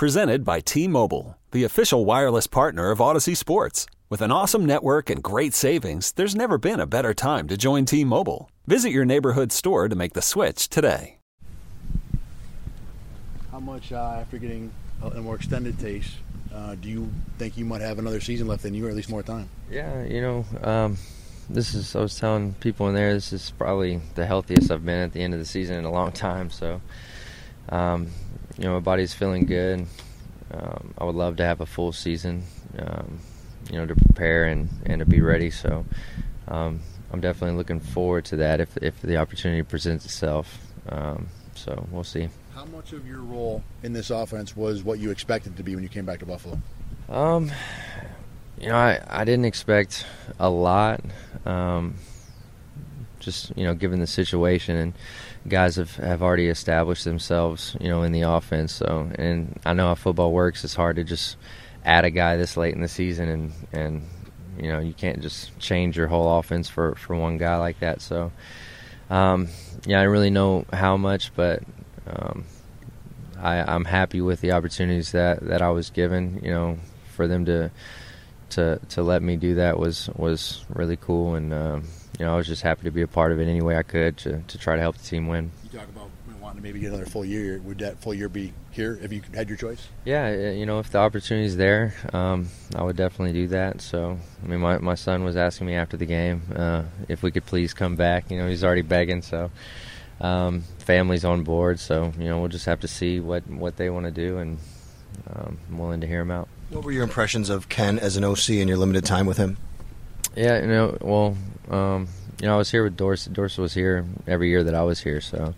Presented by T Mobile, the official wireless partner of Audacy Sports. With an awesome network and great savings, there's never been a better time to join T Mobile. Visit your neighborhood store to make the switch today. How much, uh, after getting a more extended taste, uh, do you think you might have another season left in you, or at least more time? Yeah, you know, um, this is. I was telling people in there, this is probably the healthiest I've been at the end of the season in a long time. So, um, you know, my body's feeling good. Um, I would love to have a full season, um, you know, to prepare and, and to be ready. So, um, I'm definitely looking forward to that if if the opportunity presents itself. Um, so we'll see. How much of your role in this offense was what you expected to be when you came back to Buffalo? Um, you know, I, I didn't expect a lot. Um, just you know, given the situation and guys have, have already established themselves, you know, in the offense. So, and I know how football works. It's hard to just add a guy this late in the season, and and you know, you can't just change your whole offense for for one guy like that. So, um, yeah, I really know how much, but um, I, I'm happy with the opportunities that, that I was given. You know, for them to to to let me do that was was really cool, and um, you know I was just happy to be a part of it any way I could to, to try to help the team win. You talk about wanting to maybe get another full year. Would that full year be here if you had your choice? Yeah, you know if the opportunity is there, um, I would definitely do that. So I mean, my my son was asking me after the game uh, if we could please come back. You know, he's already begging, so um, family's on board, so you know we'll just have to see what what they want to do, and um, I'm willing to hear them out. What were your impressions of Ken as an OC in your limited time with him? Yeah, you know, well, um, you know, I was here with Dorsey. Dorsey was here every year that I was here, so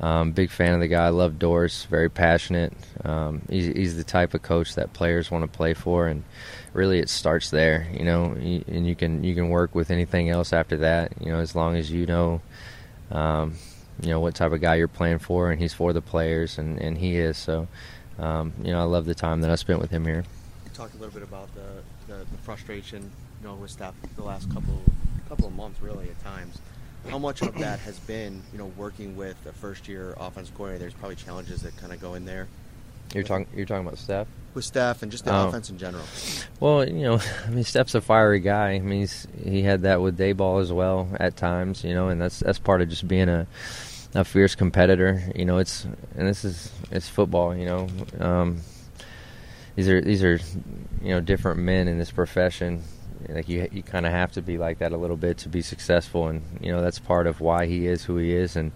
um, big fan of the guy. I love Dorsey, very passionate. Um, he's, he's, the type of coach that players want to play for, and really it starts there, you know. And you can you can work with anything else after that, you know, as long as you know um, you know what type of guy you're playing for, and he's for the players, and, and he is. So, um, you know, I love the time that I spent with him here. Talked a little bit about the, the, the frustration, you know, with staff the last couple couple of months, really at times. How much of that has been, you know, working with a first year offense coordinator? There's probably challenges that kind of go in there. You're talking. You're talking about Steph. With Steph and just the oh. offense in general. Well, you know, I mean, Steph's a fiery guy. I mean, he had that with Daboll as well at times. You know, and that's that's part of just being a a fierce competitor. You know, it's and this is it's football. You know, um, these are these are you know different men in this profession. Like you, you kind of have to be like that a little bit to be successful, and you know that's part of why he is who he is, and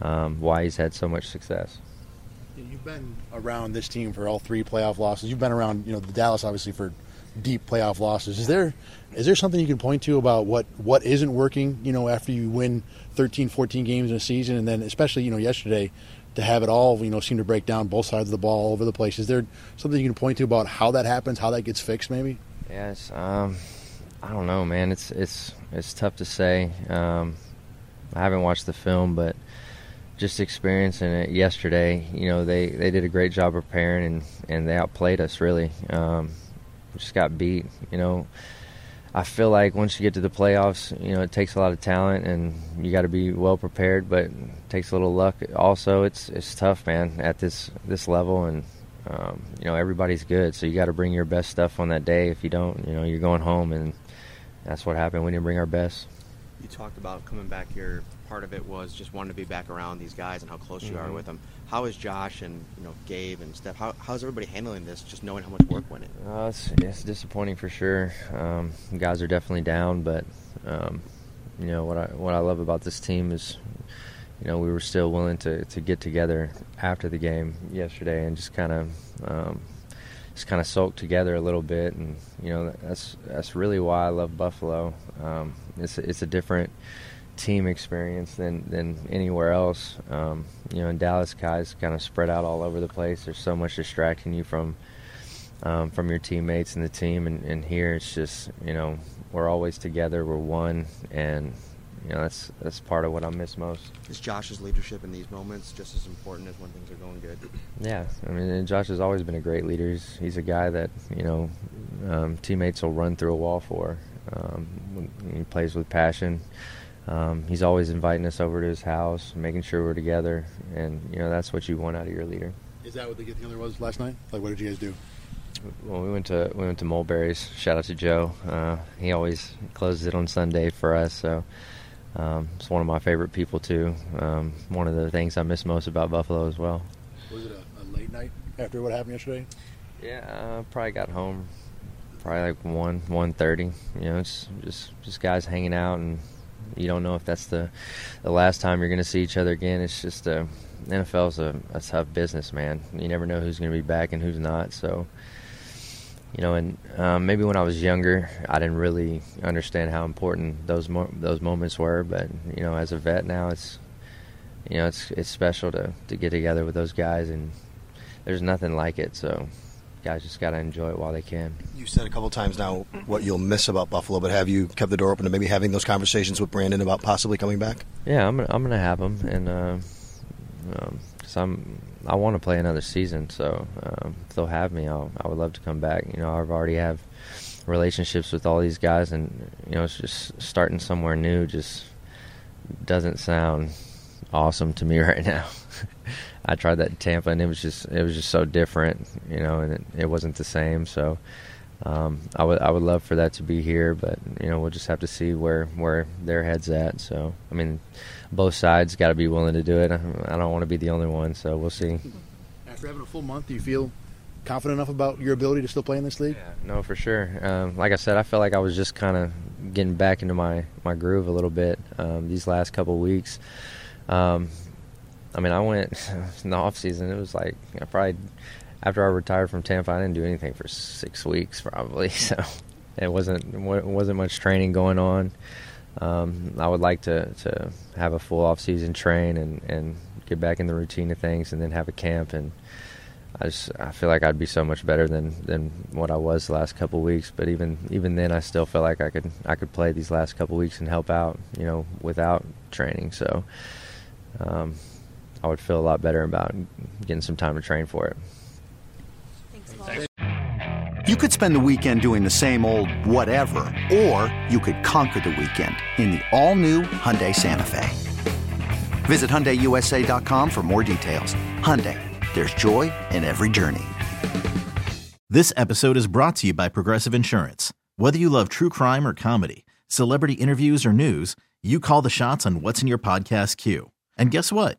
um, why he's had so much success. You've been around this team for all three playoff losses. You've been around, you know, the Dallas obviously for deep playoff losses. Is there is there something you can point to about what what isn't working? You know, after you win 13, 14 games in a season, and then especially you know yesterday to have it all you know seem to break down both sides of the ball all over the place. Is there something you can point to about how that happens, how that gets fixed, maybe? Yes, um, I don't know, man. It's it's it's tough to say. Um, I haven't watched the film, but just experiencing it yesterday, you know, they, they did a great job preparing and, and they outplayed us really. Um, just got beat. You know, I feel like once you get to the playoffs, you know, it takes a lot of talent and you got to be well prepared, but it takes a little luck. Also, it's it's tough, man, at this this level, and um, you know everybody's good, so you got to bring your best stuff on that day. If you don't, you know, you're going home, and that's what happened. We didn't bring our best. You talked about coming back here part of it was just wanting to be back around these guys and how close mm-hmm. you are mm-hmm. with them. How is Josh and you know Gabe and Steph? How, how's everybody handling this? Just knowing how much work went in. Uh, it's, it's disappointing for sure. Um, guys are definitely down, but um, you know what I what I love about this team is you know we were still willing to, to get together after the game yesterday and just kind of um, just kind of sulk together a little bit and you know that's that's really why I love Buffalo. Um, it's it's a different team experience than than anywhere else. Um, you know, in Dallas, guys kind of spread out all over the place. There's so much distracting you from um, from your teammates and the team, and, and, here it's just you know we're always together, we're one, and you know that's that's part of what I miss most. Is Josh's leadership in these moments just as important as when things are going good? Yeah, I mean, Josh has always been a great leader. He's, he's a guy that you know um, teammates will run through a wall for. Um, he plays with passion um, he's always inviting us over to his house, making sure we're together, and you know that's what you want out of your leader. Is that what the get together was last night? Like, what did you guys do? Well, we went to we went to Mulberry's. Shout out to Joe. Uh, he always closes it on Sunday for us, so um, it's one of my favorite people too. Um, one of the things I miss most about Buffalo as well. Was it a, a late night after what happened yesterday? Yeah, I probably got home probably like one one thirty. You know, it's just just guys hanging out, and you don't know if that's the the last time you're going to see each other again. It's just a NFL's a, a tough business, man. You never know who's going to be back and who's not. So, you know, and um, maybe when I was younger, I didn't really understand how important those mo- those moments were. But you know, as a vet now, it's you know, it's it's special to to get together with those guys, and there's nothing like it. So guys just got to enjoy it while they can. You said a couple times now what you'll miss about Buffalo, but have you kept the door open to maybe having those conversations with Brandon about possibly coming back? Yeah, I'm I'm gonna have them, and uh, um, I'm I want to play another season, so um, if they'll have me, I'll, I would love to come back. You know, I've already have relationships with all these guys, and you know, it's just starting somewhere new just doesn't sound awesome to me right now. I tried that in Tampa, and it was just it was just so different, you know, and it, it wasn't the same. So um, I would I would love for that to be here, but you know we'll just have to see where where their heads at. So I mean, both sides got to be willing to do it. I don't want to be the only one, so we'll see. After having a full month, do you feel confident enough about your ability to still play in this league? Yeah, no, for sure. Um, like I said, I felt like I was just kind of getting back into my my groove a little bit um, these last couple weeks. Um, I mean, I went in the off season. It was like I probably after I retired from Tampa, I didn't do anything for six weeks probably. So it wasn't wasn't much training going on. Um, I would like to, to have a full off season train and, and get back in the routine of things, and then have a camp. And I just I feel like I'd be so much better than, than what I was the last couple weeks. But even even then, I still feel like I could I could play these last couple weeks and help out, you know, without training. So. Um, I would feel a lot better about getting some time to train for it. Thanks, you could spend the weekend doing the same old whatever, or you could conquer the weekend in the all-new Hyundai Santa Fe. Visit HyundaiUSA.com for more details. Hyundai, there's joy in every journey. This episode is brought to you by Progressive Insurance. Whether you love true crime or comedy, celebrity interviews or news, you call the shots on what's in your podcast queue. And guess what?